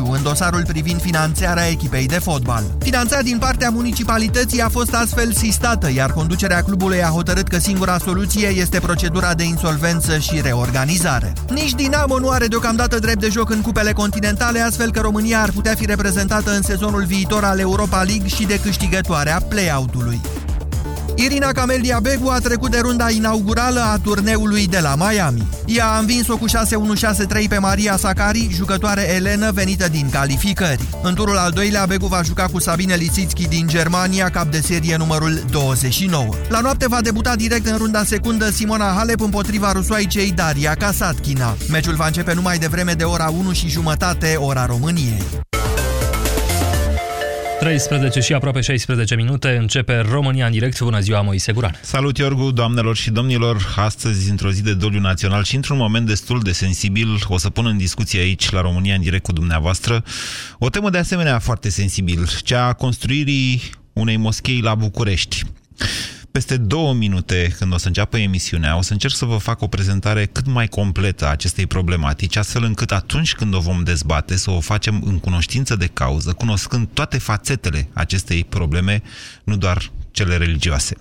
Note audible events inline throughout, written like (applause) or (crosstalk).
oficiu în dosarul privind finanțarea echipei de fotbal. Finanțarea din partea municipalității a fost astfel sistată, iar conducerea clubului a hotărât că singura soluție este procedura de insolvență și reorganizare. Nici Dinamo nu are deocamdată drept de joc în cupele continentale, astfel că România ar putea fi reprezentată în sezonul viitor al Europa League și de câștigătoarea play-out-ului. Irina Camelia Begu a trecut de runda inaugurală a turneului de la Miami. Ea a învins-o cu 6-1-6-3 pe Maria Sakari, jucătoare elenă venită din calificări. În turul al doilea, Begu va juca cu Sabine Lisitski din Germania, cap de serie numărul 29. La noapte va debuta direct în runda secundă Simona Halep împotriva rusoaicei Daria Kasatkina. Meciul va începe numai devreme de ora 1 și jumătate, ora României. 13 și aproape 16 minute începe România în direct. Bună ziua, Moise Guran. Salut, Iorgu, doamnelor și domnilor. Astăzi, într-o zi de doliu național și într-un moment destul de sensibil, o să pun în discuție aici, la România în direct cu dumneavoastră, o temă de asemenea foarte sensibil, cea a construirii unei moschei la București peste două minute, când o să înceapă emisiunea, o să încerc să vă fac o prezentare cât mai completă a acestei problematici, astfel încât atunci când o vom dezbate, să o facem în cunoștință de cauză, cunoscând toate fațetele acestei probleme, nu doar cele religioase.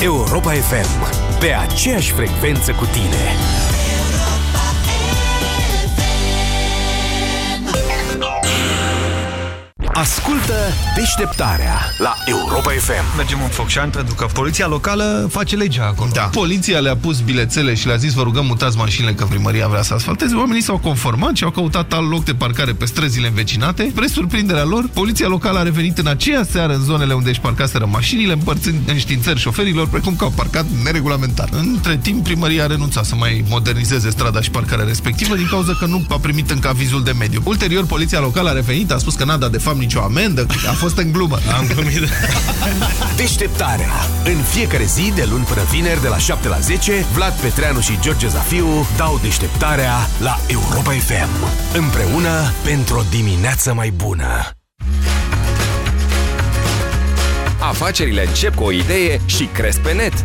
Europa FM, pe aceeași frecvență cu tine. Ascultă deșteptarea la Europa FM. Mergem în Focșani pentru că poliția locală face legea acolo. Da. Poliția le-a pus bilețele și le-a zis vă rugăm mutați mașinile că primăria vrea să asfalteze. Oamenii s-au conformat și au căutat alt loc de parcare pe străzile învecinate. Spre surprinderea lor, poliția locală a revenit în aceea seară în zonele unde își parcaseră mașinile, împărțind înștiințări șoferilor, precum că au parcat neregulamentar. Între timp, primăria a renunțat să mai modernizeze strada și parcarea respectivă din cauza că nu a primit încă avizul de mediu. Ulterior, poliția locală a revenit, a spus că n-a dat de fapt nicio amendă, a fost în glumă. (laughs) Am glumit. Deșteptarea. În fiecare zi, de luni până vineri, de la 7 la 10, Vlad Petreanu și George Zafiu dau deșteptarea la Europa FM. Împreună pentru o dimineață mai bună. Afacerile încep cu o idee și cresc pe net.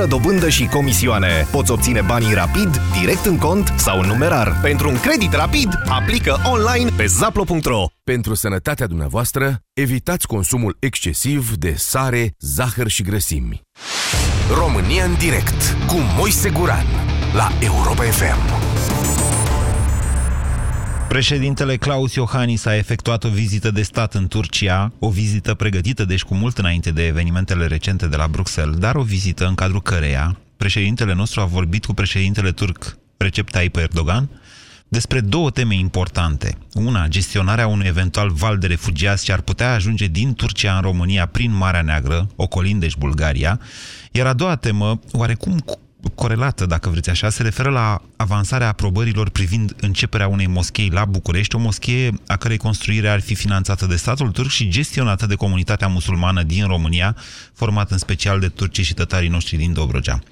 dobândă și comisioane. Poți obține banii rapid, direct în cont sau în numerar. Pentru un credit rapid, aplică online pe zaplo.ro. Pentru sănătatea dumneavoastră, evitați consumul excesiv de sare, zahăr și grăsimi. România în direct cu Moise Guran la Europa FM. Președintele Claus Iohannis a efectuat o vizită de stat în Turcia, o vizită pregătită deci cu mult înainte de evenimentele recente de la Bruxelles, dar o vizită în cadrul căreia președintele nostru a vorbit cu președintele turc Recep Tayyip Erdogan despre două teme importante. Una, gestionarea unui eventual val de refugiați ce ar putea ajunge din Turcia în România prin Marea Neagră, ocolind deci Bulgaria, iar a doua temă, oarecum corelată, dacă vreți așa, se referă la avansarea aprobărilor privind începerea unei moschei la București, o moschee a cărei construire ar fi finanțată de statul turc și gestionată de comunitatea musulmană din România, formată în special de turcii și tătarii noștri din Dobrogea.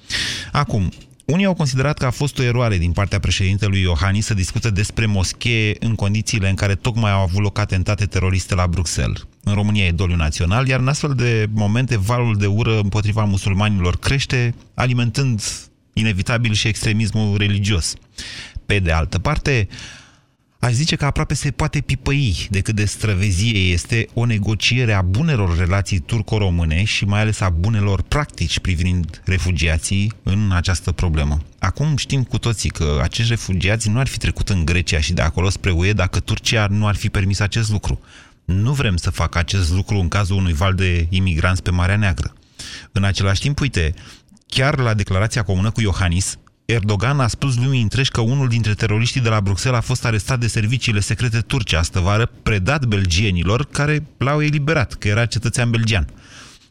Acum, unii au considerat că a fost o eroare din partea președintelui Iohannis să discută despre moschee în condițiile în care tocmai au avut loc atentate teroriste la Bruxelles. În România e doliu național, iar în astfel de momente valul de ură împotriva musulmanilor crește, alimentând inevitabil și extremismul religios. Pe de altă parte, Aș zice că aproape se poate pipăi de cât de străvezie este o negociere a bunelor relații turco-române și mai ales a bunelor practici privind refugiații în această problemă. Acum știm cu toții că acești refugiați nu ar fi trecut în Grecia și de acolo spre UE dacă Turcia nu ar fi permis acest lucru. Nu vrem să facă acest lucru în cazul unui val de imigranți pe Marea Neagră. În același timp, uite, chiar la declarația comună cu Iohannis, Erdogan a spus lumii întregi că unul dintre teroriștii de la Bruxelles a fost arestat de serviciile secrete turce astăvară, predat belgienilor care l-au eliberat, că era cetățean belgian.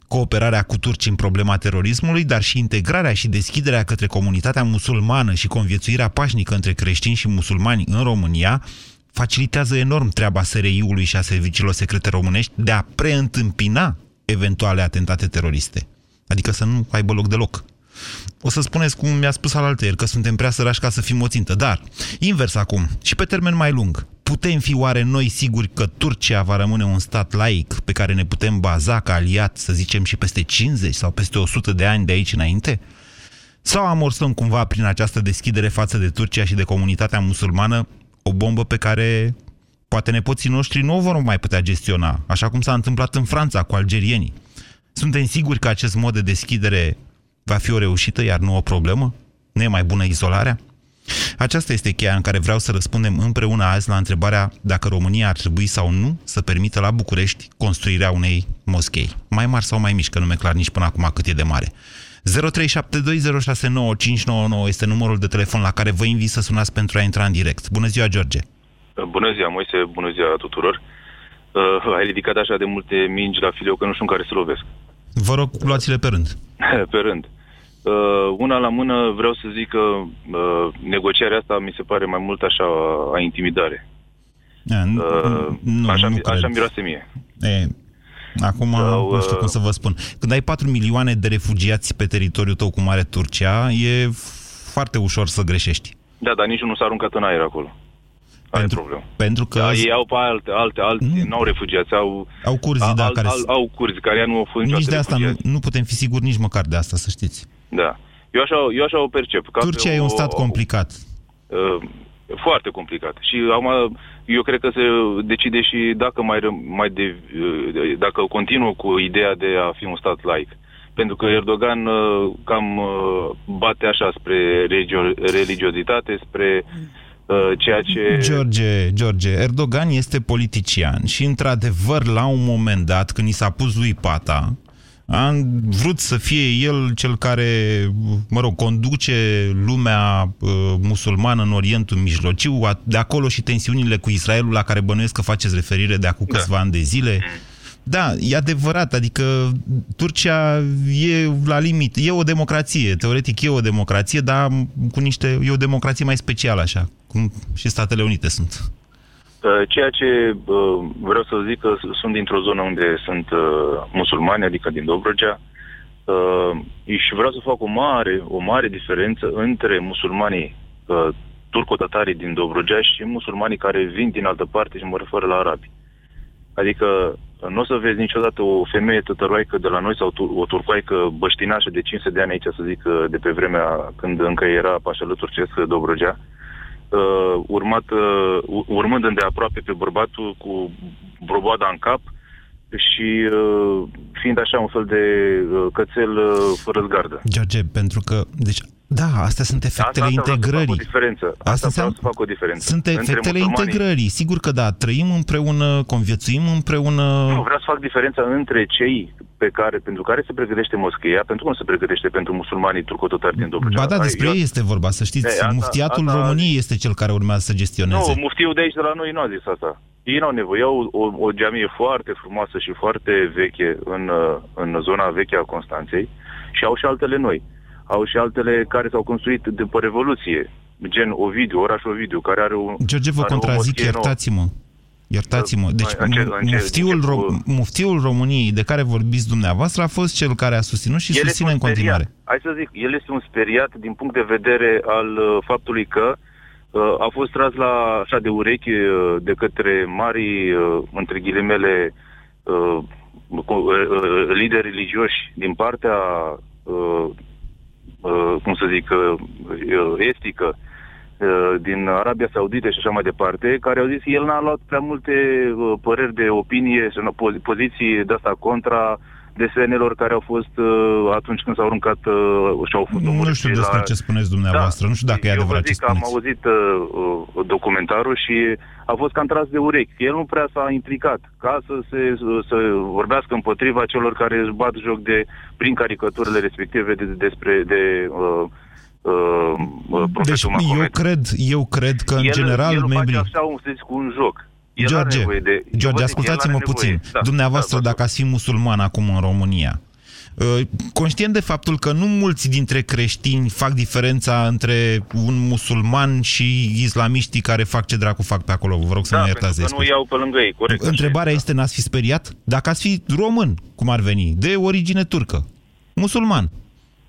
Cooperarea cu turci în problema terorismului, dar și integrarea și deschiderea către comunitatea musulmană și conviețuirea pașnică între creștini și musulmani în România facilitează enorm treaba SRI-ului și a serviciilor secrete românești de a preîntâmpina eventuale atentate teroriste. Adică să nu aibă loc deloc. O să spuneți, cum mi-a spus alaltăieri, că suntem prea sărași ca să fim o țintă. Dar, invers acum, și pe termen mai lung, putem fi oare noi siguri că Turcia va rămâne un stat laic pe care ne putem baza ca aliat, să zicem, și peste 50 sau peste 100 de ani de aici înainte? Sau amorsăm cumva prin această deschidere față de Turcia și de comunitatea musulmană o bombă pe care poate nepoții noștri nu o vor mai putea gestiona, așa cum s-a întâmplat în Franța cu algerienii. Suntem siguri că acest mod de deschidere va fi o reușită, iar nu o problemă? Nu e mai bună izolarea? Aceasta este cheia în care vreau să răspundem împreună azi la întrebarea dacă România ar trebui sau nu să permită la București construirea unei moschei. Mai mari sau mai mici, că nu mi-e clar nici până acum cât e de mare. 0372069599 este numărul de telefon la care vă invit să sunați pentru a intra în direct. Bună ziua, George! Bună ziua, Moise, bună ziua tuturor! Uh, ai ridicat așa de multe mingi la fileu că nu știu în care să lovesc. Vă rog, luați-le pe rând. (laughs) pe rând. Uh, una la mână vreau să zic că uh, negocierea asta mi se pare mai mult așa a intimidare. A, uh, nu, așa, nu așa miroase mie. E, acum Sau, nu știu cum uh, să vă spun. Când ai 4 milioane de refugiați pe teritoriul tău cum are Turcia, e foarte ușor să greșești. Da, dar nici nu s-a aruncat în aer acolo. Pentru, problemă. pentru că... Da, ei au pe alte, alte, alte nu au refugiați, au... Au curzi, al, da, al, care... Al, au curzi, care nu au fost Nici de asta nu, nu putem fi siguri nici măcar de asta, să știți. Da. Eu așa, eu așa o percep. Ca Turcia o, e un stat complicat. Uh, foarte complicat. Și acum eu cred că se decide și dacă mai, mai de, uh, dacă continuă cu ideea de a fi un stat laic. Pentru că Erdogan uh, cam uh, bate așa spre regio- religiozitate, spre uh, ceea ce... George, George, Erdogan este politician și, într-adevăr, la un moment dat, când i s-a pus lui pata, a vrut să fie el cel care, mă rog, conduce lumea uh, musulmană în Orientul Mijlociu, de acolo și tensiunile cu Israelul la care bănuiesc că faceți referire de acum da. câțiva ani de zile. Da, e adevărat, adică Turcia e la limit, e o democrație, teoretic e o democrație, dar cu niște, e o democrație mai specială așa, cum și Statele Unite sunt. Uh, ceea ce uh, vreau să zic că sunt dintr-o zonă unde sunt uh, musulmani, adică din Dobrogea, și vreau să fac o mare, o mare diferență între musulmanii turco-tatarii din Dobrogea și musulmanii care vin din altă parte și mă refer la arabi. Adică nu o să vezi niciodată o femeie tătăroaică de la noi sau o turcoaică băștinașă de 500 de ani aici, să zic, de pe vremea când încă era pașală turcesc Dobrogea, uh, urmat, uh, urmând îndeaproape pe bărbatul cu broboada în cap și uh, fiind așa un fel de uh, cățel uh, fără zgardă. George, pentru că, deci da, astea sunt efectele asta, asta integrării. Să fac o diferență. Asta, asta înseamnă, să fac o diferență. Sunt efectele integrării. Sigur că da, trăim împreună, conviețuim împreună. Nu, vreau să fac diferența între cei pe care, pentru care se pregătește moscheia, pentru cum se pregătește pentru musulmanii turcototari din Dobrogea. Ba da, despre ei este vorba, să știți. E, asta, Muftiatul asta, României este cel care urmează să gestioneze. Nu, muftiul de aici de la noi nu a zis asta. Ei n-au nevoie. Au o, o geamie foarte frumoasă și foarte veche în, în zona veche a Constanței și au și altele noi au și altele care s-au construit după Revoluție, gen Ovidiu, oraș Ovidiu, care are un... George, vă contrazic, iertați-mă. Iertați-mă. Deci muftiul, ro- muftiul României de care vorbiți dumneavoastră a fost cel care a susținut și el susține în continuare. Hai să zic, el este un speriat din punct de vedere al uh, faptului că uh, a fost tras la așa de urechi uh, de către mari, uh, între ghilimele, uh, uh, lideri religioși din partea uh, Uh, cum să zic, uh, estică uh, din Arabia Saudită și așa mai departe, care au zis că el n-a luat prea multe uh, păreri de opinie, sau nu, pozi- poziții de asta contra desenelor care au fost uh, atunci când s-au aruncat uh, și au fost Nu omorâți știu la- despre ce spuneți dumneavoastră, nu știu dacă e eu adevărat vă ce zic că am spuneți. auzit uh, uh, documentarul și a fost cam tras de urechi. că El nu prea s-a implicat ca să, se, să vorbească împotriva celor care își bat joc de, prin caricaturile respective de, despre de, uh, uh, uh, Deci profetul eu Mahomet. cred, eu cred că în el, general el membrii... face așa un, să zic, un joc. El are George, nevoie de, eu vă George, zic, ascultați-mă el are puțin. nevoie. Da, Dumneavoastră, da, dacă ați fi musulman acum în România, uh, conștient de faptul că nu mulți dintre creștini fac diferența între un musulman și islamiștii care fac ce dracu fac pe acolo. Vă rog să da, mă pentru iertați de că nu expresie. iau pe lângă ei, corect. Întrebarea este, n-ați fi speriat? Dacă ați fi român, cum ar veni, de origine turcă, musulman,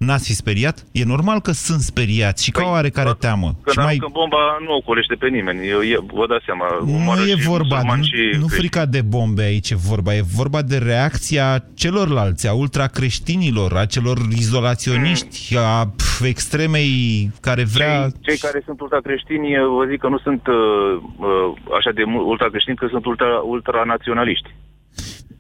n-ați fi speriat? E normal că sunt speriați și ca o oarecare teamă. Păi, Când și mai... aruncă bomba nu ocolește pe nimeni. Eu, eu, vă dați seama. omoară Nu e și vorba, musulmani nu, și nu creștini. frica de bombe aici e vorba, e vorba de reacția celorlalți, a ultracreștinilor, a celor izolaționiști, a pf, extremei care vrea... Cei, cei care sunt ultracreștini, eu vă zic că nu sunt uh, uh, așa de mult ultracreștini, că sunt ultra, ultranaționaliști.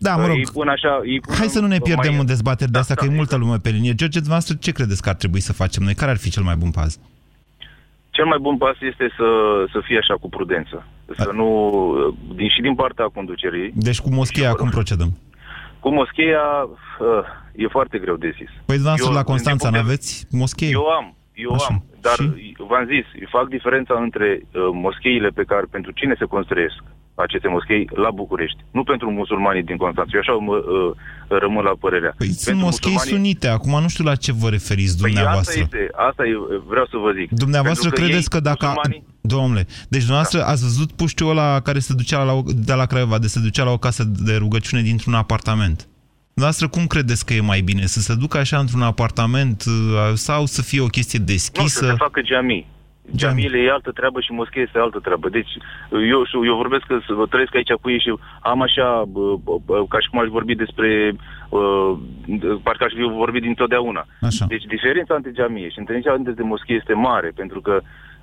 Da, mă rog, Îi pun așa, îi pun hai să nu ne pierdem mai... în dezbateri de asta, da, că e multă lume pe linie. George, dumneavoastră, ce credeți că ar trebui să facem noi? Care ar fi cel mai bun pas? Cel mai bun pas este să, să fie așa cu prudență. Să nu, din, și din partea conducerii. Deci cu moscheia cum procedăm? Cu moscheia uh, e foarte greu de zis. Păi dumneavoastră Eu, la din Constanța punct de- n-aveți moschee? Eu am, eu Așa. am, dar v-am zis, fac diferența între uh, moscheile pe care, pentru cine se construiesc aceste moschei la București. Nu pentru musulmanii din Constanța. Eu așa mă, uh, rămân la părerea. Păi sunt pentru moschei musulmanii- sunite, acum nu știu la ce vă referiți Păi asta dumneavoastră. este, asta e, vreau să vă zic. Dumneavoastră Pentru credeți ei, că dacă... musulmanii- Domnule, deci dumneavoastră da. ați văzut puștiul ăla care se ducea la, o- de la Craiova, de se ducea la o casă de rugăciune dintr-un apartament. Dumneavoastră cum credeți că e mai bine? Să se ducă așa într-un apartament uh, sau să fie o chestie Nu, să deschisă? se facă geamii. Geamiile e altă treabă și moscheea este altă treabă. Deci, eu, știu, eu vorbesc că să- trăiesc aici cu ei și am așa, bă, bă, bă, ca și cum aș vorbi despre, uh, parcă aș fi vorbit dintotdeauna. Așa. Deci, diferența între geamie și diferența între moschee este mare, pentru că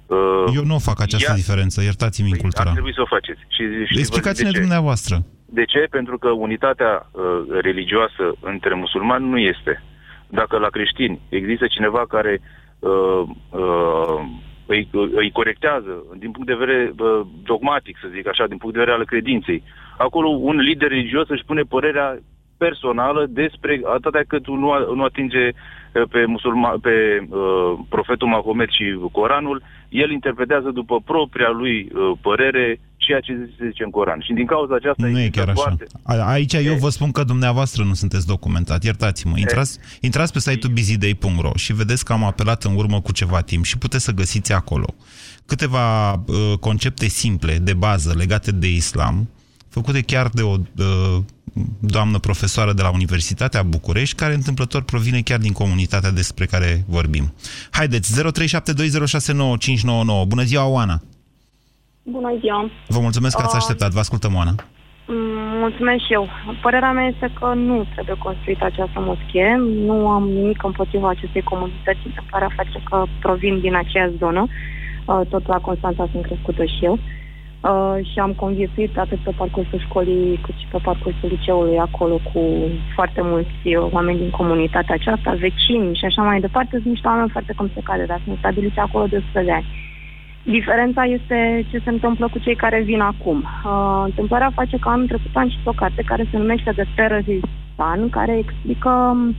uh, Eu nu o fac această ea- diferență, iertați-mi în ar cultura. trebui să o faceți. Și, și vă Explicați-ne zic de ce. dumneavoastră. De ce? Pentru că unitatea uh, religioasă între musulmani nu este. Dacă la creștini există cineva care uh, uh, îi, îi corectează din punct de vedere uh, dogmatic, să zic așa, din punct de vedere al credinței, acolo un lider religios își pune părerea personală despre atâta cât nu, a- nu atinge uh, pe, musulma, pe uh, profetul Mahomet și Coranul, el interpretează după propria lui uh, părere ceea ce se zice în Coran. Și din cauza aceasta Nu e există chiar așa. foarte... A- Aici eu vă spun că dumneavoastră nu sunteți documentat. Iertați-mă. Intrați, intrați pe site-ul busyday.ro și vedeți că am apelat în urmă cu ceva timp și puteți să găsiți acolo câteva uh, concepte simple de bază legate de islam, făcute chiar de o uh, doamnă profesoară de la Universitatea București, care întâmplător provine chiar din comunitatea despre care vorbim. Haideți, 0372069599. Bună ziua, Oana! Bună ziua! Vă mulțumesc că ați Uh, așteptat. Vă ascultăm, Oana. Mm, Mulțumesc și eu. Părerea mea este că nu trebuie construită această moschee. Nu am nimic împotriva acestei comunități. Se pare a face că provin din aceeași zonă. Uh, Tot la Constanța sunt crescută și eu. Uh, și am conviețuit atât pe parcursul școlii cât și pe parcursul liceului acolo cu foarte mulți uh, oameni din comunitatea aceasta, vecini și așa mai departe. Sunt niște oameni foarte cum se cade, dar sunt stabiliți acolo de 100 de ani. Diferența este ce se întâmplă cu cei care vin acum. Uh, întâmplarea face că anul trecut am citit o carte care se numește The Terroristan, care explică, uh,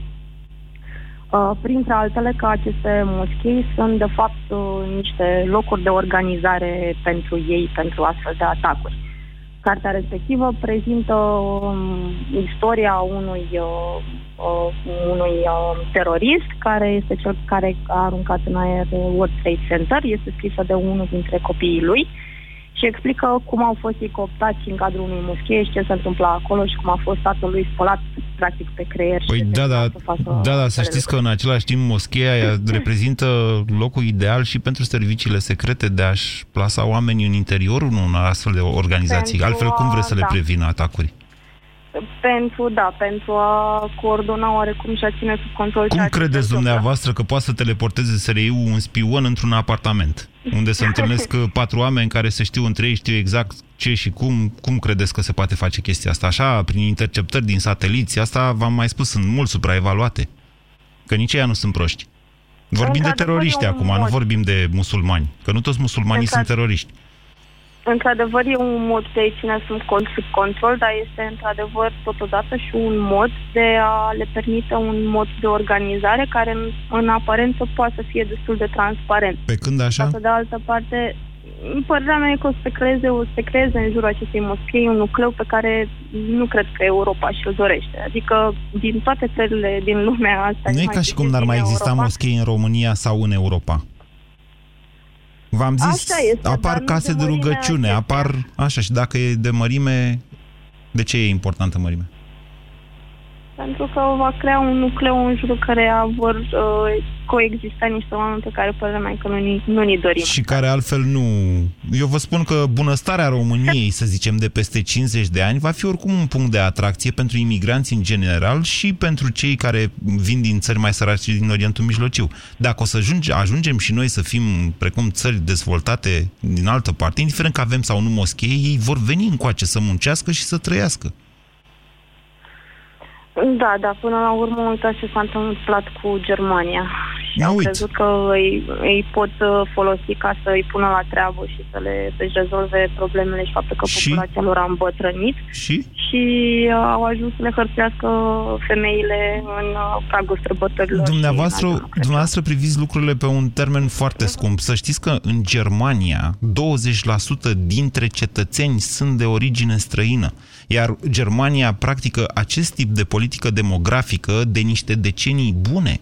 printre altele, că aceste moschei sunt, de fapt, uh, niște locuri de organizare pentru ei, pentru astfel de atacuri. Cartea respectivă prezintă um, istoria unui, uh, uh, unui uh, terorist care este cel care a aruncat în aer World Trade Center, este scrisă de unul dintre copiii lui și explică cum au fost ei cooptați în cadrul unei moschee și ce se întâmplă acolo și cum a fost tatăl lui spălat practic pe creier. Păi și da, da, să facă da, da, să astfel de știți că în același timp moscheea aia (laughs) reprezintă locul ideal și pentru serviciile secrete de a-și plasa oamenii în interiorul unor astfel de organizații. Pentru Altfel, cum vreți să le a- da. prevină atacuri? Pentru, da, pentru a coordona oarecum și a ține sub control Cum ceea ce se credeți întâmplă. dumneavoastră că poate să teleporteze SRI-ul un spion într-un apartament? Unde se întâlnesc uh, (laughs) patru oameni care să știu între ei, știu exact ce și cum, cum credeți că se poate face chestia asta? Așa, prin interceptări din sateliți, asta v-am mai spus, sunt mult supraevaluate. Că nici ei nu sunt proști. Vorbim de teroriști acum, mod. nu vorbim de musulmani. Că nu toți musulmanii sunt teroriști. Într-adevăr, e un mod de a ține sub control, dar este într-adevăr totodată și un mod de a le permite un mod de organizare care în, în aparență poate să fie destul de transparent. Pe când așa? Dar, de altă parte, părerea mea e că o să se creeze, o să se creeze în jurul acestei moschei un nucleu pe care nu cred că Europa și-l dorește. Adică din toate țările din lumea asta... Nu e ca și cum n-ar mai exista Europa, moschei în România sau în Europa. V-am zis, așa este, apar case de, de rugăciune, acestea. apar așa și dacă e de mărime, de ce e importantă mărimea? Pentru că va crea un nucleu în jurul care vor uh, coexista niște oameni pe care părerea mea că nu ni, nu ni dorim. Și care altfel nu... Eu vă spun că bunăstarea României, să zicem, de peste 50 de ani, va fi oricum un punct de atracție pentru imigranți în general și pentru cei care vin din țări mai săraci din Orientul Mijlociu. Dacă o să ajunge, ajungem și noi să fim precum țări dezvoltate din altă parte, indiferent că avem sau nu moschei, ei vor veni încoace să muncească și să trăiască. Da, da, până la urmă uitați ce s-a întâmplat cu Germania. Și au crezut că îi, îi pot uh, folosi ca să îi pună la treabă și să le să rezolve problemele și faptul că și? populația lor a îmbătrânit. Și? Și uh, au ajuns să le hărțească femeile în uh, pragul străbătărilor. Dumneavoastră, dumneavoastră priviți lucrurile pe un termen foarte scump. Să știți că în Germania 20% dintre cetățeni sunt de origine străină. Iar Germania practică acest tip de politică demografică de niște decenii bune.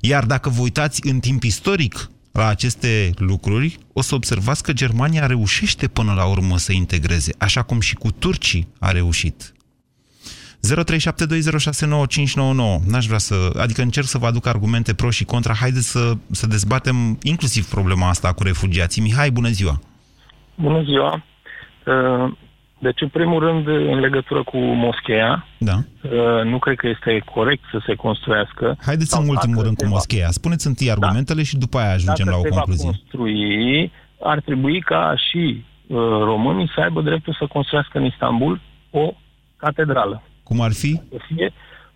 Iar dacă vă uitați în timp istoric la aceste lucruri, o să observați că Germania reușește până la urmă să integreze, așa cum și cu turcii a reușit. 0372069599. N-aș vrea să... Adică încerc să vă aduc argumente pro și contra. Haideți să, să dezbatem inclusiv problema asta cu refugiații. Mihai, bună ziua! Bună ziua! Uh, deci, în primul rând, în legătură cu moscheea, da. Uh, nu cred că este corect să se construiască. Haideți în ultimul rând cu moscheea. Spuneți întâi argumentele da. și după aia ajungem Dacă la o concluzie. Dacă se va construi, ar trebui ca și uh, românii să aibă dreptul să construiască în Istanbul o catedrală. Cum ar fi? Să fie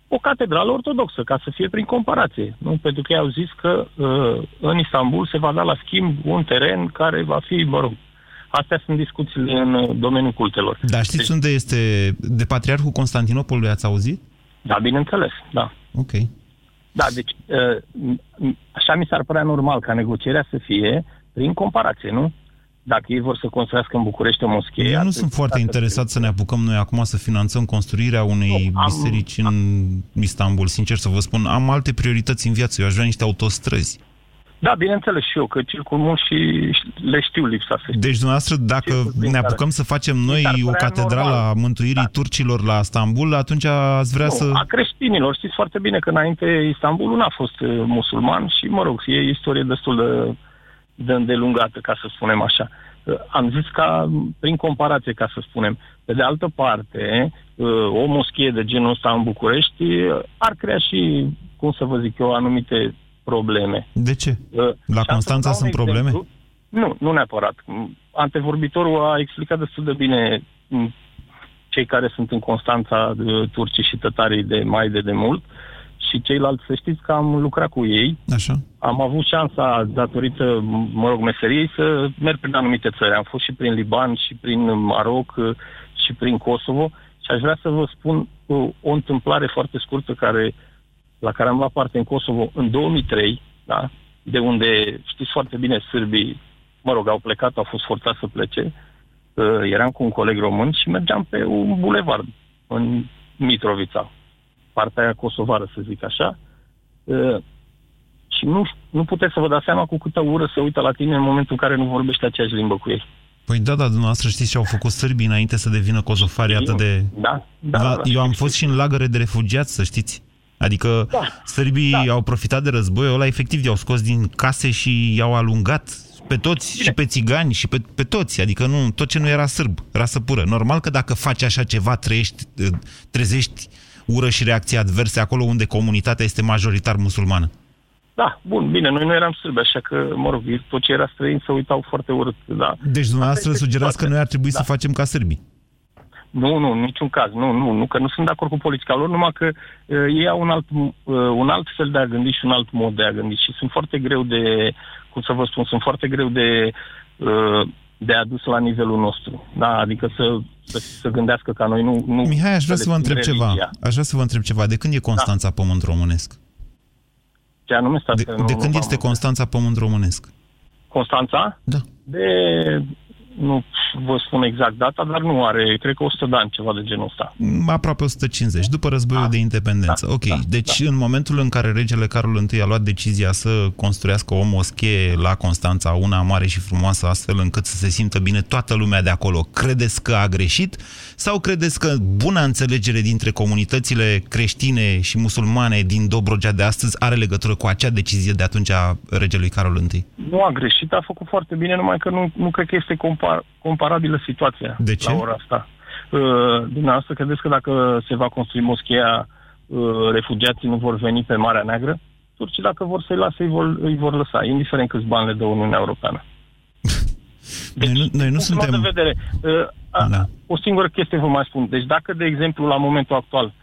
o catedrală ortodoxă, ca să fie prin comparație. Nu? Pentru că ei au zis că uh, în Istanbul se va da la schimb un teren care va fi, mă rog, Astea sunt discuțiile în uh, domeniul cultelor. Dar știți deci, unde este? De Patriarhul Constantinopolului ați auzit? Da, bineînțeles, da. Ok. Da, deci uh, așa mi s-ar părea normal ca negocierea să fie prin comparație, nu? Dacă ei vor să construiască în București o moschee... Eu nu sunt foarte interesat să ne apucăm noi acum să finanțăm construirea unei nu, am, biserici în Istanbul. Sincer să vă spun, am alte priorități în viață. Eu aș vrea niște autostrăzi. Da, bineînțeles și eu, că circul mult și le știu lipsa să Deci, dumneavoastră, dacă ne apucăm să facem noi o catedrală a mântuirii da. turcilor la Istanbul, atunci ați vrea nu, să... a creștinilor. Știți foarte bine că înainte Istanbulul n-a fost uh, musulman și, mă rog, e istorie destul de, de îndelungată, ca să spunem așa. Uh, am zis ca, prin comparație, ca să spunem. Pe de altă parte, uh, o moschie de genul ăsta în București ar crea și, cum să vă zic eu, anumite probleme. De ce? Uh, La Constanța sunt probleme? Exemplu. Nu, nu neapărat. Antevorbitorul a explicat destul de bine mm, cei care sunt în Constanța, turcii și tătarii de mai de demult și ceilalți, să știți că am lucrat cu ei. Așa. Am avut șansa, datorită, mă rog, meseriei, să merg prin anumite țări. Am fost și prin Liban, și prin Maroc, și prin Kosovo și aș vrea să vă spun o, o întâmplare foarte scurtă care uh, la care am luat parte în Kosovo în 2003, da? de unde știți foarte bine sârbii, mă rog, au plecat, au fost forțați să plece. Uh, eram cu un coleg român și mergeam pe un bulevard în Mitrovița, partea aia kosovară, să zic așa. Uh, și nu, nu puteți să vă dați seama cu câtă ură se uită la tine în momentul în care nu vorbește aceeași limbă cu ei. Păi da, da, dumneavoastră știți ce au făcut sârbii înainte să devină kosofari atât de... Da, da, da, Eu am fost și în lagăre de refugiați, să știți. Adică da. sârbii da. au profitat de războiul ăla, efectiv i-au scos din case și i-au alungat pe toți Bine. și pe țigani și pe, pe toți, adică nu, tot ce nu era sârb, rasă pură. Normal că dacă faci așa ceva, trăiești, trezești ură și reacții adverse acolo unde comunitatea este majoritar musulmană. Da, bun, bine, noi nu eram sârbi, așa că, mă rog, tot ce era străin se uitau foarte urât, da. Deci dumneavoastră sugerați că noi ar trebui da. să facem ca sârbii. Nu, nu, în niciun caz, nu, nu, nu, că nu sunt de acord cu politica lor, numai că uh, ei au un alt, uh, un alt fel de a gândi și un alt mod de a gândi și sunt foarte greu de, cum să vă spun, sunt foarte greu de, uh, de adus la nivelul nostru, da, adică să, să, să gândească ca noi, nu... nu Mihai, aș vrea să vă le întreb țin ceva. religia. Aș vrea să vă întreb ceva. De când e Constanța pământ românesc? Ce anume stați? De, nu- de nu când v-am- este Constanța pământ românesc? Constanța? Da. De, nu vă spun exact data, dar nu are, cred că 100 de ani, ceva de genul ăsta. Mm, Aproape 150, după războiul de independență. ok, deci în momentul în care regele Carol I a luat decizia să construiască o moschee la Constanța, una mare și frumoasă, astfel încât să se simtă bine toată lumea de acolo, credeți că a greșit? Sau credeți că buna înțelegere dintre comunitățile creștine și musulmane din Dobrogea de astăzi are legătură cu acea decizie de atunci a regelui Carol I? Nu a greșit, a făcut foarte bine, numai că nu, nu cred că este compar, comparabilă situația De ce? la ora asta. Uh, dumneavoastră credeți că dacă se va construi moscheea, uh, refugiații nu vor veni pe Marea Neagră? Turcii, dacă vor să-i lase, îi vor, îi vor lăsa, indiferent câți bani le dă Uniunea Europeană. Noi nu, noi nu Punctul meu suntem... de vedere, uh, a, Da. o singură chestie vă mai spun. Deci dacă, de exemplu, la momentul actual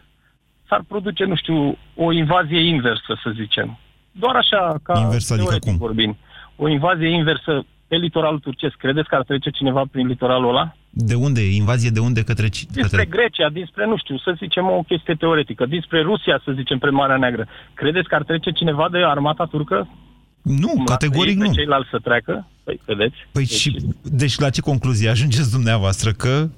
s-ar produce, nu știu, o invazie inversă, să zicem, doar așa, ca Inversă, adică teoretic cum? vorbind, o invazie inversă pe litoralul turcesc, credeți că ar trece cineva prin litoralul ăla? De unde? Invazie de unde către... ci- Dinspre către... Grecia, dinspre, nu știu, să zicem o chestie teoretică, dinspre Rusia, să zicem, spre Marea Neagră. Credeți că ar trece cineva de armata turcă? Nu, Cum categoric lasă ei nu. Pe ceilalți să treacă? Păi, vedeți? Păi și, deci la ce concluzie ajungeți dumneavoastră? Că,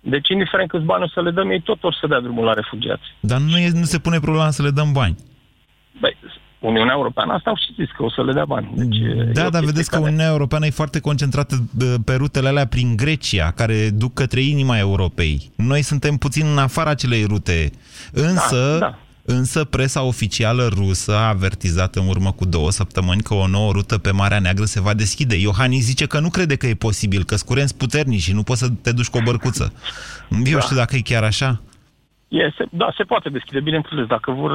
Deci, indiferent câți bani o să le dăm, ei tot or să dea drumul la refugiați. dar nu, e, nu se pune problema să le dăm bani. Băi, Uniunea Europeană asta au și zis că o să le dea bani. Deci, e o Da, dar chestie vedeți că care- Uniunea Europeană e foarte concentrată bă, pe rutele alea prin Grecia, care duc către inima Europei. Noi suntem puțin în afara acelei rute. Însă, Da, da. însă presa oficială rusă a avertizat în urmă cu două săptămâni că o nouă rută pe Marea Neagră se va deschide. Iohannis zice că nu crede că e posibil, că scurenți puternici și nu poți să te duci cu o bărcuță. Eu Da. știu dacă e chiar așa. E, se, da, se poate deschide, bineînțeles, dacă vor,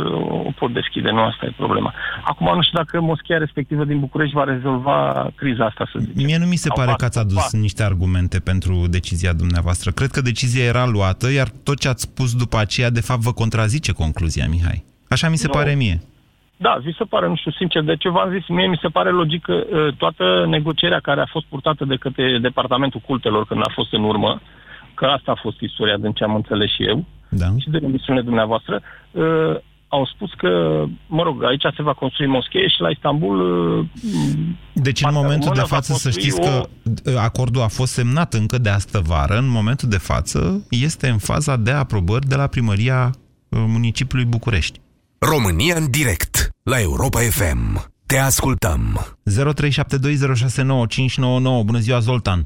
o pot deschide, nu asta e problema. Acum nu știu dacă moschea respectivă din București va rezolva criza asta, să zic. Mie nu mi se Sau pare va că ați adus scăpa. niște argumente pentru decizia dumneavoastră. Cred că decizia era luată, iar tot ce ați spus după aceea, de fapt, vă contrazice concluzia, Mihai. Așa mi se Nu. pare mie. Da, vi se pare, nu știu, sincer, de ce v-am zis, mie mi se pare logic că uh, toată negocierea care a fost purtată de către Departamentul Cultelor când a fost în urmă, că asta a fost istoria din ce am înțeles și eu, Da. și de emisiunile dumneavoastră, uh, au spus că, mă rog, aici se va construi moschee și la Istanbul... Uh, Deci, în partea momentul de română va față, să construi știți că uh, acordul a fost semnat încă de astă vară. În momentul de față, este în faza de aprobări de la primăria uh, municipiului București. România în direct la Europa FM. Te ascultăm. 0372069599. Bună ziua, Zoltan!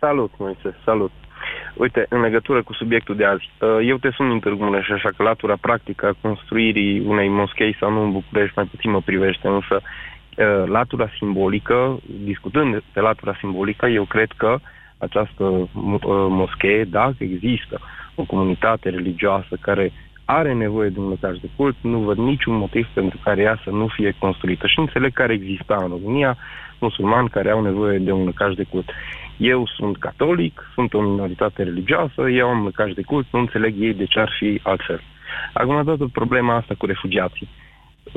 Salut, Moise, salut. Uite, în legătură cu subiectul de azi, uh, eu te sun din Târgu Mureș, așa că latura practică a construirii unei moschei sau nu în București mai puțin mă privește, însă uh, latura simbolică, discutând de latura simbolică, eu cred că această mo- uh, moschee, dacă există o comunitate religioasă care are nevoie de un lăcaș de cult, nu văd niciun motiv pentru care ea să nu fie construită. Și înțeleg că ar exista în România musulmani care au nevoie de un lăcaș de cult. Eu sunt catolic, sunt o minoritate religioasă, eu am lăcaș de cult, nu înțeleg ei de ce ar fi altfel. Acum, dată problema asta cu refugiații.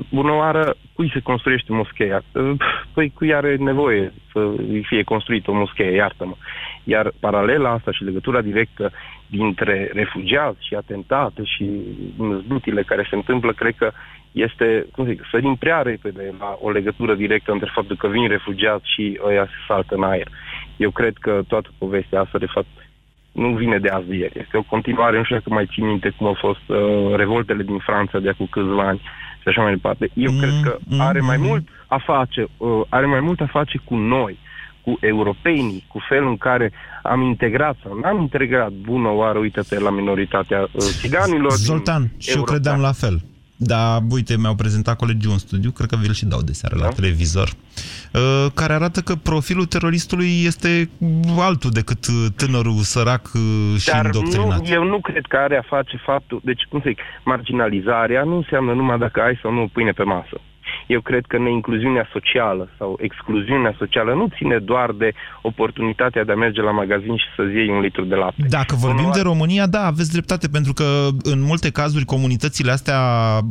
Bună oară, cui se construiește moscheea? Păi cui are nevoie să îi fie construită o moschee, iartă-mă. Iar paralela asta și legătura directă dintre refugiați și atentate și zbutile care se întâmplă, cred că este, cum zic, sărim prea repede la o legătură directă între faptul că vin refugiați și ăia se saltă în aer. Eu cred că toată povestea asta, de fapt, nu vine de azi de ieri. Este o continuare, nu știu dacă mai țin minte cum au fost uh, revoltele din Franța de acum câțiva ani și așa mai departe. Eu mm, cred că are mai mult a face, uh, are mai mult a face cu noi, cu europenii, cu felul în care am integrat sau n-am integrat bună oară, uite-te la minoritatea uh, țiganilor. Zoltan, din și eu Europa. credeam la fel. Da, uite, mi-au prezentat colegii un studiu, cred că vi-l și dau de seară Da. la televizor, uh, care arată că profilul teroristului este altul decât uh, tânărul sărac uh, și Dar indoctrinat. nu, eu nu cred că are a face faptul, deci cum să zic, marginalizarea nu înseamnă numai dacă ai sau nu pâine pe masă. Eu cred că neincluziunea socială sau excluziunea socială nu ține doar de oportunitatea de a merge la magazin și să-ți iei un litru de lapte. Dacă vorbim de România, da, aveți dreptate, pentru că în multe cazuri comunitățile astea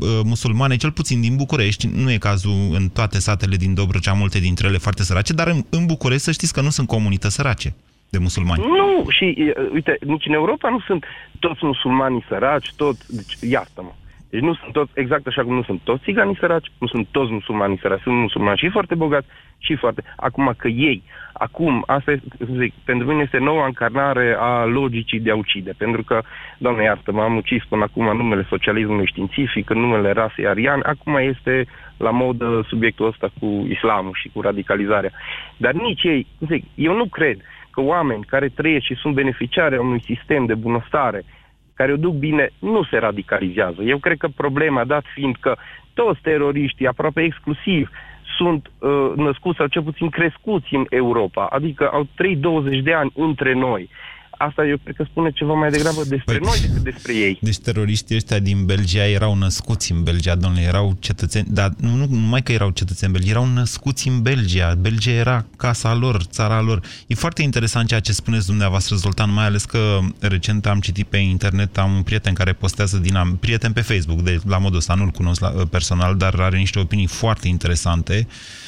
uh, musulmane, cel puțin din București, nu e cazul în toate satele din Dobrogea, multe dintre ele foarte sărace, dar în, în București să știți că nu sunt comunități sărace de musulmani. Nu, și uh, uite, nici în Europa nu sunt toți musulmanii săraci, tot, deci iartă-mă. Deci nu sunt toți, exact așa cum nu sunt toți țiganii săraci, nu sunt toți musulmanii săraci, sunt musulmani și foarte bogați și foarte... Acum că ei, acum, asta este, zic, pentru mine este noua încarnare a logicii de a ucide, pentru că, doamne iartă, m-am ucis până acum în numele socialismului științific, în numele rasei arian, acum este la modă subiectul ăsta cu islamul și cu radicalizarea. Dar nici ei, zic, eu nu cred că oameni care trăiesc și sunt beneficiari a unui sistem de bunăstare, care o duc bine, nu se radicalizează. Eu cred că problema, dat fiind că toți teroriștii, aproape exclusiv, sunt uh, născuți sau cel puțin crescuți în Europa, adică au 3-20 de ani între noi. Asta eu cred că spune ceva mai degrabă despre păi, noi decât despre ei. Deci teroriștii ăștia din Belgia erau născuți în Belgia, domnule, erau cetățeni, dar nu, nu numai că erau cetățeni Belgia, erau născuți în Belgia. Belgia era casa lor, țara lor. E foarte interesant ceea ce spuneți dumneavoastră, Zoltan, mai ales că recent am citit pe internet, am un prieten care postează din am, prieten pe Facebook, de la modul ăsta, nu-l cunosc la, personal, dar are niște opinii foarte interesante uh,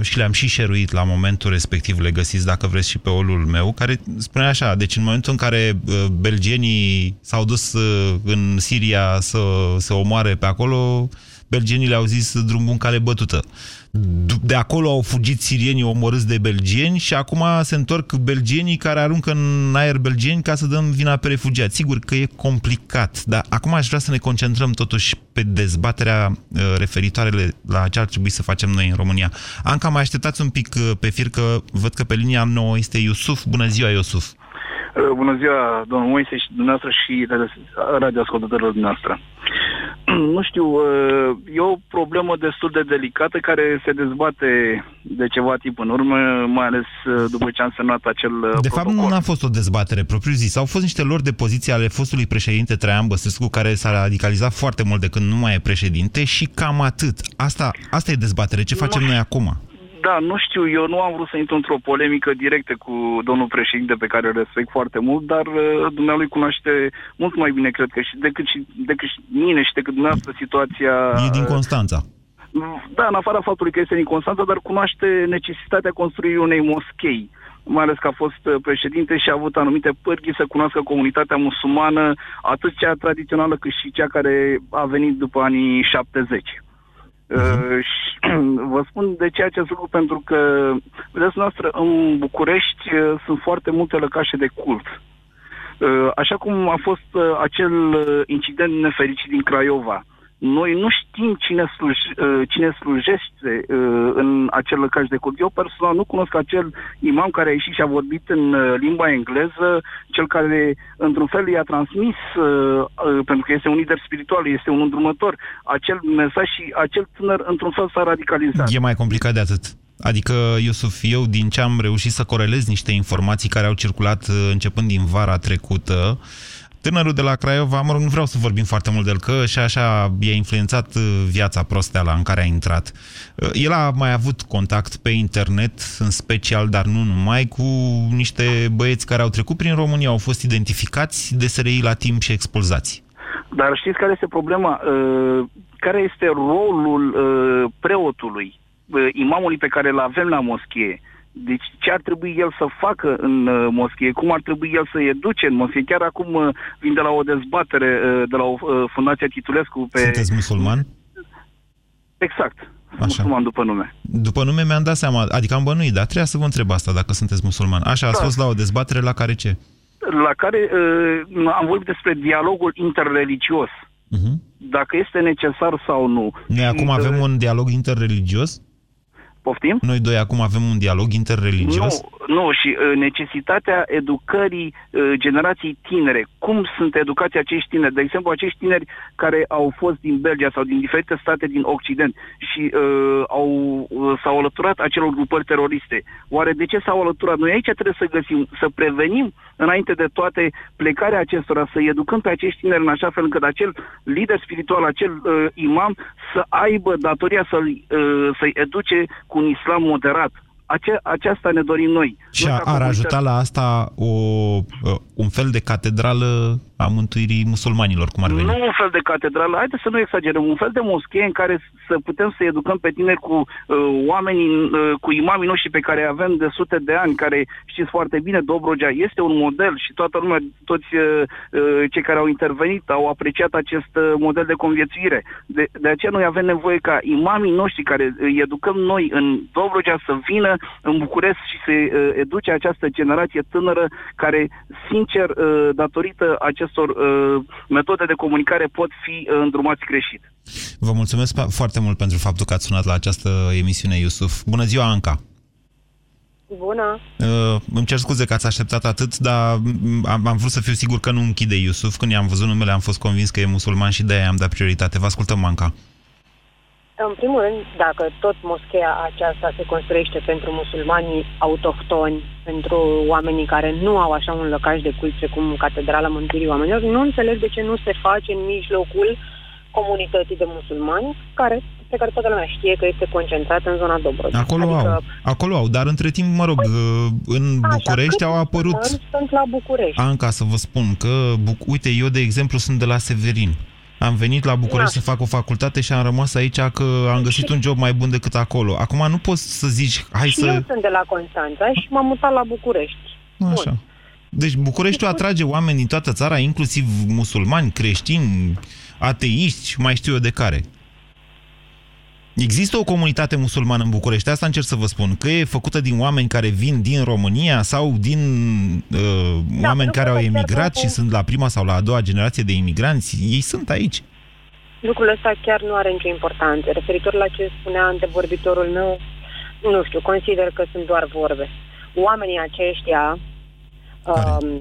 și le-am și șeruit la momentul respectiv, le găsiți dacă vreți și pe olul meu, care spune așa, deci în momentul în care uh, belgenii s-au dus uh, în Siria să se omoare pe acolo, belgenii le-au zis drum bun cale bătută. De acolo au fugit sirienii omorâți de belgieni și acum se întorc belgienii care aruncă în aer belgieni ca să dăm vina pe refugiați. Sigur că e complicat, dar acum aș vrea să ne concentrăm totuși pe dezbaterea uh, referitoare la ce ar trebui să facem noi în România. Anca, mai așteptați un pic uh, pe fir că văd că pe linia nouă este Iusuf. Bună ziua, Iusuf! Uh, bună ziua, domnul Moise și dumneavoastră și radioascultătorilor dumneavoastră. (clears throat) nu știu, uh, e o problemă destul de delicată care se dezbate de ceva timp în urmă, mai ales uh, după ce am semnat acel uh, De protocol. fapt, nu a fost o dezbatere propriu zis. Au fost niște lor de poziție ale fostului președinte Traian Băsescu, care s-a radicalizat foarte mult de când nu mai e președinte și cam atât. Asta, asta e dezbatere. Ce facem nu, noi acum? Da, nu știu, eu nu am vrut să intru într-o polemică directă cu domnul președinte pe care îl respect foarte mult, dar uh, dumnealui cunoaște mult mai bine, cred că, și decât, și, decât și mine și decât dumneavoastră situația... E din Constanța. Da, în afara faptului că este din Constanța, dar cunoaște necesitatea construirii unei moschei mai ales că a fost uh, președinte și a avut anumite pârghii să cunoască comunitatea musulmană, atât cea tradițională cât și cea care a venit după anii 70. Uh-huh. și (clears throat) vă spun de ce acest lucru, pentru că, vedeți noastră, în București uh, sunt foarte multe lăcașe de cult. Uh, așa cum a fost uh, acel incident nefericit din Craiova, noi nu știm cine, sluj, uh, cine slujește uh, în acel lăcaș de cult. Eu personal nu cunosc acel imam care a ieșit și a vorbit în uh, limba engleză, cel care într-un fel i-a transmis, pentru că este un lider spiritual, este un îndrumător, acel mesaj și acel tânăr într-un fel s-a radicalizat. E mai complicat de atât. Adică, Iosuf, eu din ce am reușit să corelez niște informații care au circulat începând din vara trecută, Tânărul de la Craiova, mă rog, nu vreau să vorbim foarte mult de el, că și așa i-a influențat uh, viața prosteala în care a intrat. Uh, el a mai avut contact pe internet, în special, dar nu numai, cu niște băieți care au trecut prin România, au fost identificați de SRI la timp și expulzați. Dar știți care este problema? Uh, care este rolul preotului, imamului pe care îl avem la moschie? Deci ce ar trebui el să facă în uh, moschie, cum ar trebui el să educe în moschie. Chiar acum uh, vin de la o dezbatere uh, de la o uh, fundație Titulescu pe... Sunteți musulman? Exact. Așa. Musulman după nume. După nume mi-am dat seama, adică am bănuit, dar trebuia să vă întreb asta dacă sunteți musulman. Așa, ați da. fost la o dezbatere la care ce? La care uh, am vorbit despre dialogul interreligios. Uh-huh. Dacă este necesar sau nu. Noi acum avem un dialog interreligios? Poftim? Noi doi acum avem un dialog interreligios? Nu, nu și uh, necesitatea educării uh, generației tinere. Cum sunt educați acești tineri? De exemplu, acești tineri care au fost din Belgia sau din diferite state din Occident și uh, au, uh, s-au alăturat acelor grupări teroriste. Oare de ce s-au alăturat? Noi aici trebuie să găsim, să prevenim înainte de toate plecarea acestora, să educăm pe acești tineri în așa fel încât acel lider spiritual, acel uh, imam să aibă datoria să-i, uh, să-i educe cu un islam moderat. Ace- aceasta ne dorim noi. Și Noi a, ca ar comunitate- ajuta la asta o, un fel de catedrală a mântuirii musulmanilor, cum ar veni? Nu un fel de catedrală, haideți să nu exagerăm, un fel de moschee în care să putem să educăm pe tineri cu uh, oamenii, uh, cu imamii noștri pe care avem de sute de ani, care știți foarte bine, Dobrogea este un model și toată lumea, toți uh, uh, cei care au intervenit au apreciat acest uh, model de conviețuire. De, de aceea noi avem nevoie ca imamii noștri care îi educăm noi în Dobrogea să vină în București și să uh, educe această generație tânără care, sincer, uh, datorită acestor uh, metode de comunicare pot fi uh, îndrumați greșit. Vă mulțumesc pa- foarte mult pentru faptul că ați sunat la această emisiune, Iusuf. Bună ziua, Anca! Bună. Uh, îmi cer scuze că ați așteptat atât, dar m, am, am vrut să fiu sigur că nu închide Iusuf. Când i-am văzut numele, am fost convins că e musulman și de-aia am dat prioritate. Vă ascultăm, Anca. În primul rând, dacă tot moscheea aceasta se construiește pentru musulmanii autohtoni, pentru oamenii care nu au așa un lăcaș de cult precum Catedrala Mântuirii Oamenilor, nu înțeleg de ce nu se face în mijlocul comunității de musulmani, care, pe care toată lumea știe că este concentrată în zona Dobrogea. Acolo adică, au, acolo au, dar între timp, mă rog, uh, în București au apărut... musulmani Sunt la București. Anca, să vă spun că, Buc- uite, eu, de exemplu, sunt de la Severin. Am venit la București Da. să fac o facultate și am rămas aici că am găsit un job mai bun decât acolo. Acum nu poți să zici, hai și să... eu sunt de la Constanța și m-am mutat la București. Așa. Deci Bucureștiul atrage oameni din toată țara, inclusiv musulmani, creștini, ateiști, mai știu eu de care. Există o comunitate musulmană în București, asta încerc să vă spun, că e făcută din oameni care vin din România sau din uh, Da, oameni care au lucrurile emigrat chiar și sunt la prima sau la a doua generație de imigranți. Ei sunt aici. Lucrul ăsta chiar nu are nicio importanță. Referitor la ce spunea antevorbitorul meu, nu știu, consider că sunt doar vorbe. Oamenii aceștia, um,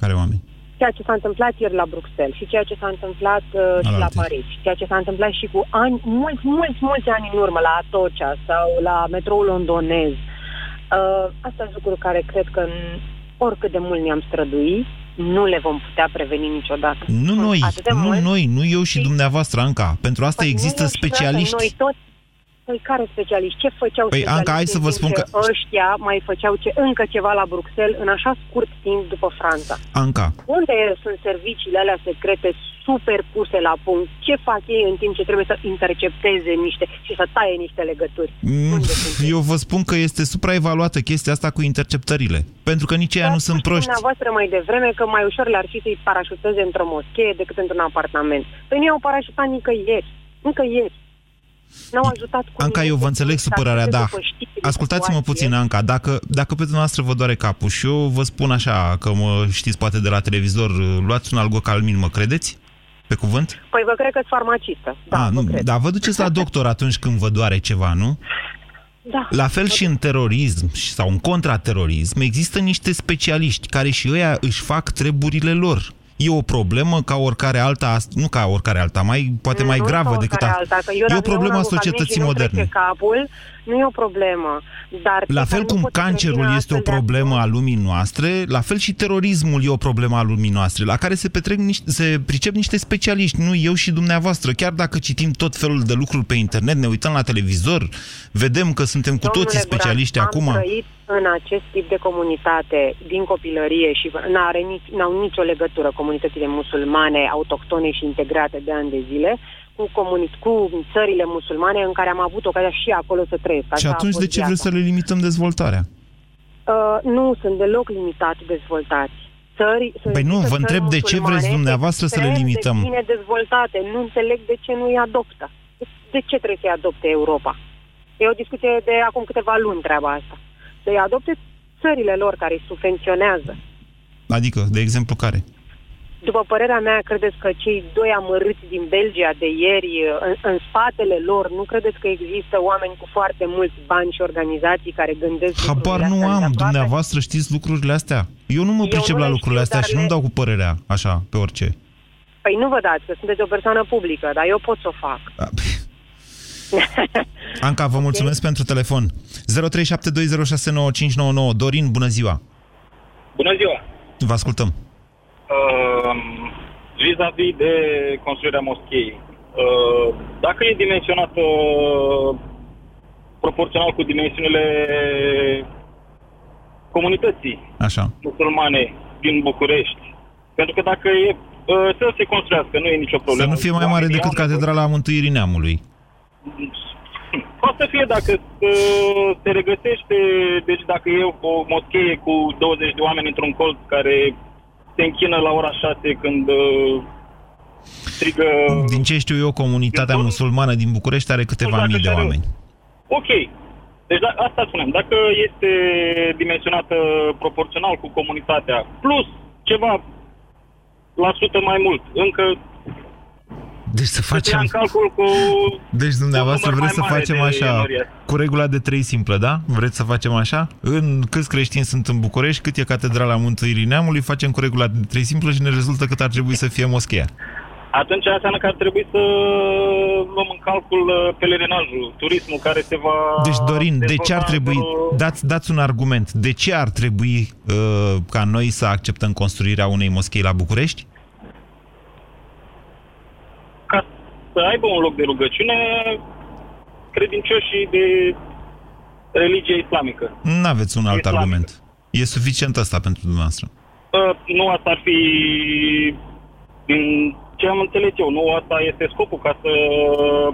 Care oameni? Ceea ce s-a întâmplat ieri la Bruxelles și ceea ce s-a întâmplat uh, și la Alaltă. Paris, și ceea ce s-a întâmplat și cu ani, mulți, mulți, mulți ani în urmă, la Atocha sau la metroul londonez, uh, astea sunt lucruri care cred că n- oricât de mult ne-am strădui, nu le vom putea preveni niciodată. Nu Sunt noi, atât de nu mulți noi, nu eu și dumneavoastră, Anca. Pentru asta Păi există nu, și frate, specialiști. Noi toți Păi care specialiști? Ce făceau Păi, Anca, hai specialiștii să vă în spun timp că- ce ăștia mai făceau ce, încă ceva la Bruxelles în așa scurt timp după Franța? Anca, Unde sunt serviciile alea secrete super puse la punct? Ce fac ei în timp ce trebuie să intercepteze niște și să taie niște legături? Mm, Eu vă spun că este supraevaluată chestia asta cu interceptările. Pentru că nici ea nu sunt proști. Dumneavoastră mai devreme că mai ușor le-ar fi să-i parașuteze într-o moschee decât într-un apartament. Păi nu i-au parașutat nicăieri. Nicăieri. N-au ajutat cu Anca, eu vă înțeleg supărarea, da. Ascultați-mă puțin, Anca, dacă, dacă pe dumneavoastră vă doare capul și eu vă spun așa, că mă știți poate de la televizor, luați un algocalmin, mă credeți? Pe cuvânt? Păi vă cred că sunt farmacistă. Da, A, nu, dar vă duceți la doctor atunci când vă doare ceva, nu? Da. La fel și în terorism sau în contraterorism există niște specialiști care și ăia își fac treburile lor. E o problemă ca oricare alta, nu ca oricare alta, mai poate mai Nu gravă ca decât oricare a... alta, că eu E dacă o problemă iau a un societății alcalmin și nu-mi moderne. trece capul, nu e o problemă. Dar La pe fel care nu cum pot să cancerul prevină este o astfel de problemă a lumii noastre, la fel și terorismul e o problemă a lumii noastre, la care se petrec niște, se pricep niște specialiști, nu eu și dumneavoastră. Chiar dacă citim tot felul de lucruri pe internet, ne uităm la televizor, vedem că suntem cu toții Domnule specialiști Guran, acum. Am trăit în acest tip de comunitate din copilărie și n-are nici, n-au nicio legătură comunitățile musulmane, autohtone și integrate de ani de zile cu, comuni- cu țările musulmane în care am avut ocazia și acolo să trăiesc. Și Așa a atunci fost de ce viața. vreți să le limităm dezvoltarea? Uh, nu sunt deloc limitat dezvoltați. Țări, sunt Păi nu, există vă țări întreb de ce musulmane vreți dumneavoastră să le extrem limităm? De bine dezvoltate. Nu înțeleg de ce nu îi adoptă. De ce trebuie să-i adopte Europa? E o discuție de acum câteva luni treaba asta. Să-i adopte țările lor care îi subvenționează. Adică, de exemplu, care? După părerea mea, credeți că cei doi amărâți din Belgia de ieri, în, în spatele lor, nu credeți că există oameni cu foarte mulți bani și organizații care gândesc Habar nu am, dumneavoastră știți lucrurile astea. Eu nu mă pricep la lucrurile astea și nu-mi dau cu părerea așa, pe orice. Păi nu vă dați, că sunteți o persoană publică, dar eu pot să o fac. Anca, vă mulțumesc okay. pentru telefon. 0372069599. Dorin, bună ziua! Bună ziua! Vă ascultăm. Uh, vis-a-vis de construirea moscheii. Uh, dacă e dimensionată uh, proporțional cu dimensiunile comunității Așa. musulmane din București. Pentru că dacă e uh, să se construiască, nu e nicio problemă. Să nu fie mai mare decât Catedrala Mântuirii Neamului. Poate să fie dacă uh, se regăsește, deci dacă e o moschee cu 20 de oameni într-un colț care se închină la ora 6 când uh, strigă... Din ce știu eu, comunitatea musulmană din București are câteva mii de oameni. Ok. Deci da, asta spunem. Dacă este dimensionată proporțional cu comunitatea, plus ceva la sută mai mult, încă deci să facem... În calcul cu... Deci dumneavoastră vreți să facem așa, cu regula de trei simplă, da? Vreți să facem așa? În câți creștini sunt în București, cât e Catedrala Mântuirii Neamului, facem cu regula de trei simplă și ne rezultă cât ar trebui să fie moscheea. Atunci înseamnă că ar trebui să luăm în calcul uh, pelerinajul, turismul care se va... Deci, Dorin, de ce ar trebui... Dați, dați un argument. De ce ar trebui uh, ca noi să acceptăm construirea unei moschei la București? Să aibă un loc de rugăciune credincioșii de religie islamică. Nu aveți un alt islamică. argument. E suficient asta pentru dumneavoastră. Uh, nu asta ar fi din ce am înțeles eu, nu asta este scopul, ca să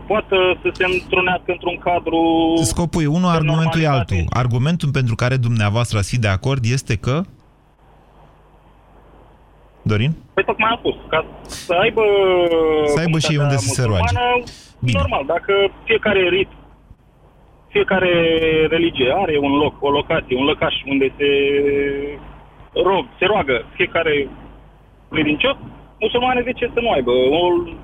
poată să se întrunească într-un cadru... Scopul e unul, argumentul e altul. Argumentul pentru care dumneavoastră ați fi de acord este că Dorin? Păi tocmai am spus, ca să aibă... Să aibă și unde să se roage. Bine. Normal, dacă fiecare rit, fiecare religie are un loc, o locație, un lăcaș unde se rog, se roagă fiecare credincios, musulmane de ce să nu aibă? Un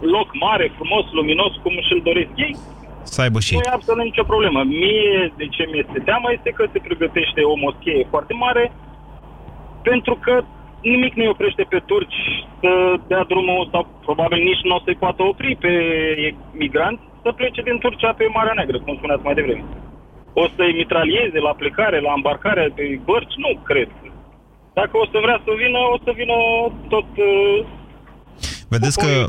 loc mare, frumos, luminos, cum și-l doresc ei, să aibă și Nu e absolut nicio problemă. Mie, de ce mi-este teamă, este că se pregătește o moschee foarte mare, pentru că nimic nu oprește pe turci să dea drumul, sau probabil nici nu o să-i poată opri pe migranți, să plece din Turcia pe Marea Neagră, cum spuneați mai devreme. O să-i mitralieze la plecare, la îmbarcare pe bărci? Nu cred. Dacă o să vrea să vină, o să vină tot uh, Vedeți că,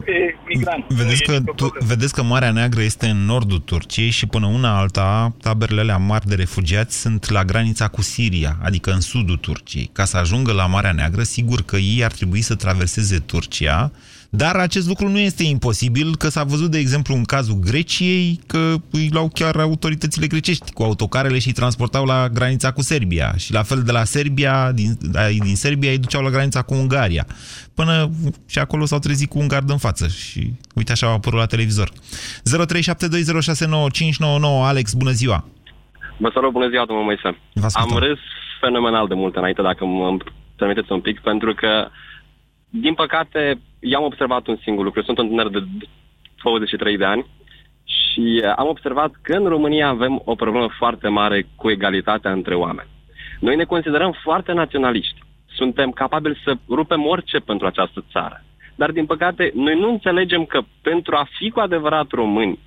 vedeți, că, tu, vedeți că Marea Neagră este în nordul Turciei și până una alta, taberele alea mari de refugiați sunt la granița cu Siria, adică în sudul Turciei. Ca să ajungă la Marea Neagră, sigur că ei ar trebui să traverseze Turcia, dar acest lucru nu este imposibil, că s-a văzut, de exemplu, în cazul Greciei, că îi luau chiar autoritățile grecești cu autocarele și îi transportau la granița cu Serbia. Și la fel de la Serbia, din, din Serbia îi duceau la granița cu Ungaria. Până și acolo s-au trezit cu un gard în față și uite așa au apărut la televizor. 0372069599 Alex, bună ziua! Vă salut, bună ziua, domnul Moise. Am râs fenomenal de mult înainte, dacă mă permiteți un pic, pentru că din păcate, i-am observat un singur lucru. Sunt un tânăr de 23 de ani și am observat că în România avem o problemă foarte mare cu egalitatea între oameni. Noi ne considerăm foarte naționaliști. Suntem capabili să rupem orice pentru această țară. Dar, din păcate, noi nu înțelegem că pentru a fi cu adevărat români,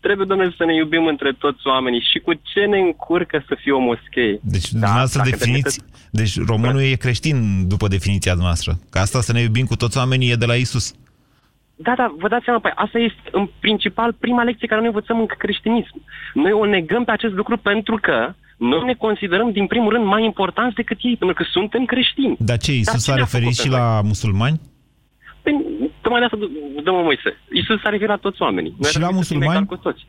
trebuie, domnule, să ne iubim între toți oamenii și cu ce ne încurcă să fie o moschee. Deci, da, dumneavoastră definiți... Deci, românul e creștin după definiția noastră. Că asta să ne iubim cu toți oamenii e de la Isus. Da, da, vă dați seama, păi asta este în principal prima lecție care noi învățăm în creștinism. Noi o negăm pe acest lucru pentru că noi ne considerăm din primul rând mai importanți decât ei, pentru că suntem creștini. Dar ce, Isus s-a referit și la musulmani? Păi, tocmai de asta, domnul Moise, Isus s-a referit la toți oamenii. Noi și la musulmani? Cu toți.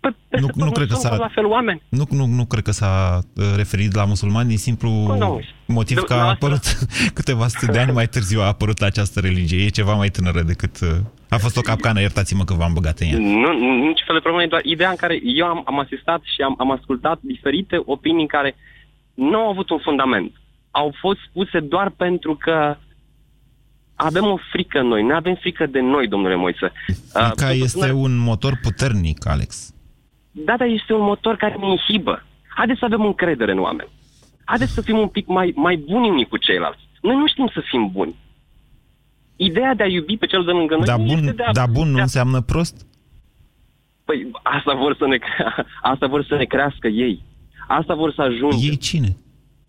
Păi, nu, nu, cred că s-a, la fel oameni. Nu, nu, nu cred că s-a uh, referit la musulmani din simplu nu, motiv că a apărut (laughs) câteva sute de ani mai târziu a apărut această religie. E ceva mai tânără decât... Uh, a fost o capcană, iertați-mă că v-am băgat în ea. Nu, nu nici fel de problemă, doar ideea în care eu am, am asistat și am, am ascultat diferite opinii care nu au avut un fundament. Au fost spuse doar pentru că avem o frică noi, nu avem frică de noi, domnule Moise. Frica uh, este un motor puternic, Alex. Da, dar este un motor care ne inhibă. Haideți să avem încredere în oameni. Haideți să fim un pic mai, mai buni unii cu ceilalți. Noi nu știm să fim buni. Ideea de a iubi pe cel de lângă noi da bun, este de a... Da bun nu a... înseamnă prost? Păi asta vor să ne, (laughs) asta vor să ne crească ei. Asta vor să ajungă. Ei cine?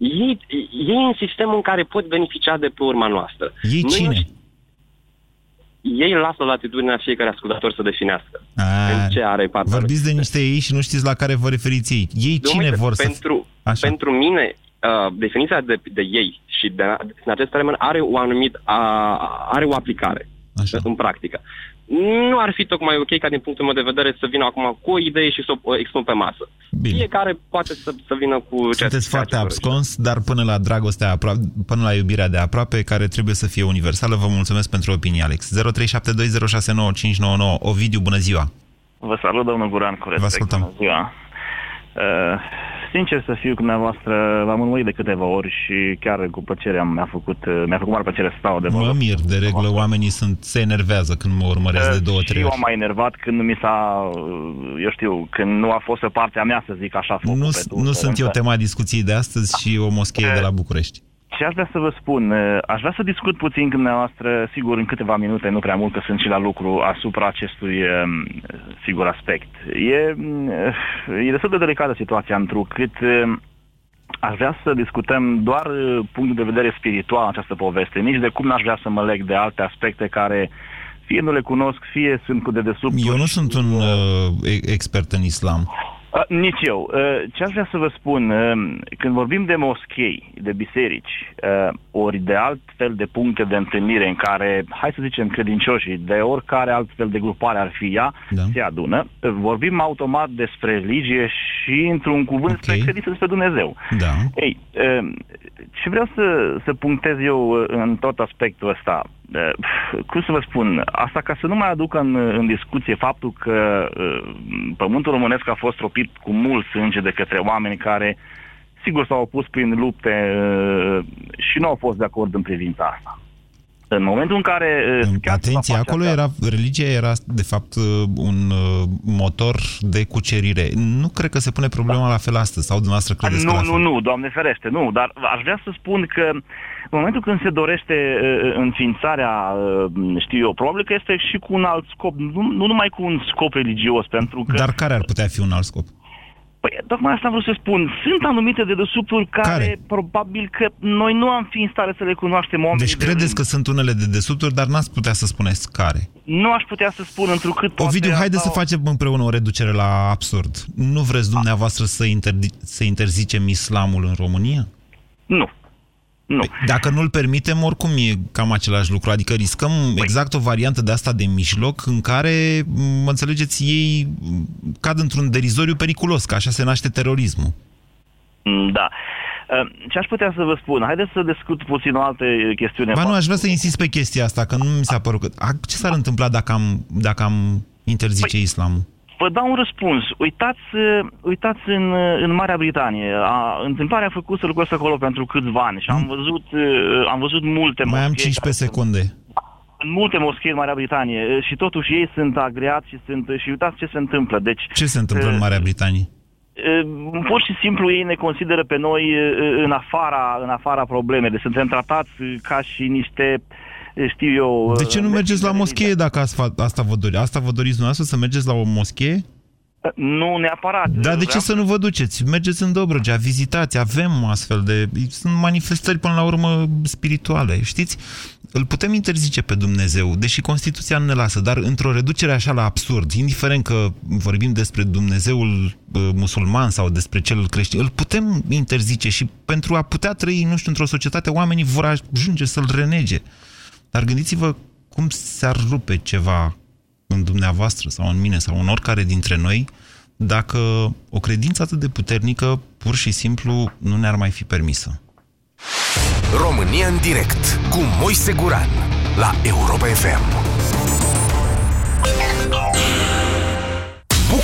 Ei, ei în sistemul în care pot beneficia de pe urma noastră. Ei Noi cine? Nu ei lasă la latitudinea fiecare ascultător să definească. A, în ce are partea Vorbiți de niște ei și nu știți la care vă referiți ei. Ei Domnule, cine vor pentru, să... Așa. Pentru mine, uh, definiția de, de ei și de, în acest termen are o anumit, uh, are o aplicare Așa. în practică nu ar fi tocmai ok ca din punctul meu de vedere să vină acum cu o idee și să o expun pe masă. Bine. Fiecare poate să, să vină cu... Sunteți foarte abscons, dar până la dragostea aproape, până la iubirea de aproape, care trebuie să fie universală, vă mulțumesc pentru opinie, Alex. 0372069599. Ovidiu, bună ziua! Vă salut, domnul Guran, cu respect. Vă ascultăm. Bună ziua! Uh, sincer să fiu cu dumneavoastră, v-am urmărit de câteva ori și chiar cu plăcere mi-a făcut, mi-a făcut mare plăcere să stau de Mă mir, de regulă oamenii sunt, se enervează când mă urmăresc de două, trei ori. Și eu m-am enervat când mi s-a, eu știu, când nu a fost pe partea mea, să zic așa, Nu, nu sunt eu tema discuției de astăzi și o moschee de la București. Ce aș vrea să vă spun, aș vrea să discut puțin cu dumneavoastră, sigur, în câteva minute, nu prea mult, că sunt și la lucru, asupra acestui, sigur, aspect. E, e destul de delicată situația, întrucât aș vrea să discutăm doar punctul de vedere spiritual în această poveste. Nici de cum n-aș vrea să mă leg de alte aspecte care fie nu le cunosc, fie sunt cu dedesubt. Eu nu sunt un uh, expert în islam. Uh, nici eu. Uh, ce aș vrea să vă spun, uh, când vorbim de moschei, de biserici, uh, ori de alt fel de puncte de întâlnire în care, hai să zicem, credincioșii, de oricare alt fel de grupare ar fi ea, da. se adună, uh, vorbim automat despre religie și, într-un cuvânt, okay. despre credință despre Dumnezeu. Da. Ei, uh, ce vreau să, să punctez eu uh, în tot aspectul ăsta, uh, cum să vă spun, asta ca să nu mai aduc în, în discuție faptul că uh, pământul românesc a fost tropit cu mult sânge de către oameni care, sigur, s-au opus prin lupte și nu au fost de acord în privința asta. În momentul în care... Atenție, acolo era, religia era, de fapt, un motor de cucerire. Nu cred că se pune problema la fel astăzi, sau dumneavoastră credeți Nu, că nu, nu, Doamne ferește, nu, dar aș vrea să spun că în momentul când se dorește uh, înființarea, uh, știu eu, probabil că este și cu un alt scop, nu, nu numai cu un scop religios, pentru că... Dar care ar putea fi un alt scop? Păi, tocmai asta vreau să spun. Sunt anumite dedesubturi care, care probabil că noi nu am fi în stare să le cunoaștem oamenii. Deci credeți de că sunt unele dedesubturi, dar n-ați putea să spuneți care? Nu aș putea să spun întrucât... Ovidiu, haide să facem împreună o reducere la absurd. Nu vreți dumneavoastră să, interdi- să interzicem islamul în România? Nu. Nu. Păi, dacă nu-l permitem, oricum e cam același lucru. Adică riscăm păi. exact o variantă de asta de mijloc în care, mă înțelegeți, ei cad într-un derizoriu periculos, că așa se naște terorismul. Mm, da. Ă, ce aș putea să vă spun? Haideți să discut puțin o altă chestiune. Ba nu, aș vrea să insist pe chestia asta, că nu mi s-a părut că... Ce s-ar întâmpla dacă am, dacă am interzice păi, islamul? Vă dau un răspuns. Uitați, uitați în, în Marea Britanie. A, întâmplarea a făcut să lucrez acolo pentru câțiva ani și am văzut, am văzut multe Mai am 15 secunde. În multe moschei în Marea Britanie și totuși ei sunt agreați și, sunt, și uitați ce se întâmplă. Deci, ce se întâmplă uh, în Marea Britanie? pur și simplu ei ne consideră pe noi în afara, în afara problemei. Deci suntem tratați ca și niște uh, știu eu... De ce nu mergeți la moschee dacă asta vă doriți? Asta vă doriți dumneavoastră să mergeți la o moschee? Nu neapărat. Dar de ce să nu vă duceți? Mergeți în Dobrogea, vizitați, avem astfel de... Sunt manifestări până la urmă spirituale, știți? Îl putem interzice pe Dumnezeu, deși Constituția nu ne lasă, dar într-o reducere așa la absurd, indiferent că vorbim despre Dumnezeul uh, musulman sau despre cel creștin, îl putem interzice și pentru a putea trăi, nu știu, într-o societate, oamenii vor ajunge să-l renege. Dar gândiți-vă cum s-ar rupe ceva în dumneavoastră sau în mine sau în oricare dintre noi dacă o credință atât de puternică pur și simplu nu ne-ar mai fi permisă. România în direct cu Moise Guran la Europa FM.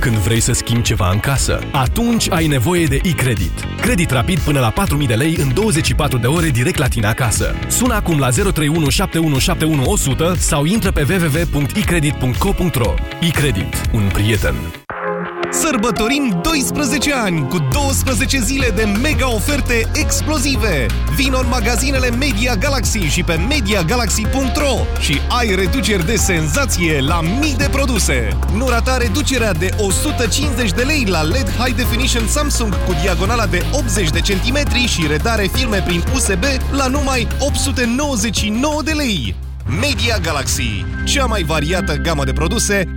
Când vrei să schimbi ceva în casă, atunci ai nevoie de e-credit. Credit rapid până la 4.000 de lei în 24 de ore direct la tine acasă. Sună acum la 031 sau intră pe www.ecredit.co.ro E-credit. Un prieten. Sărbătorim 12 ani cu 12 zile de mega oferte explozive. Vino în magazinele Media Galaxy și pe MediaGalaxy.ro și ai reduceri de senzație la mii de produse. Nu rata reducerea de 150 de lei la LED High Definition Samsung cu diagonala de 80 de centimetri și redare filme prin USB la numai 899 de lei. Media Galaxy, cea mai variată gamă de produse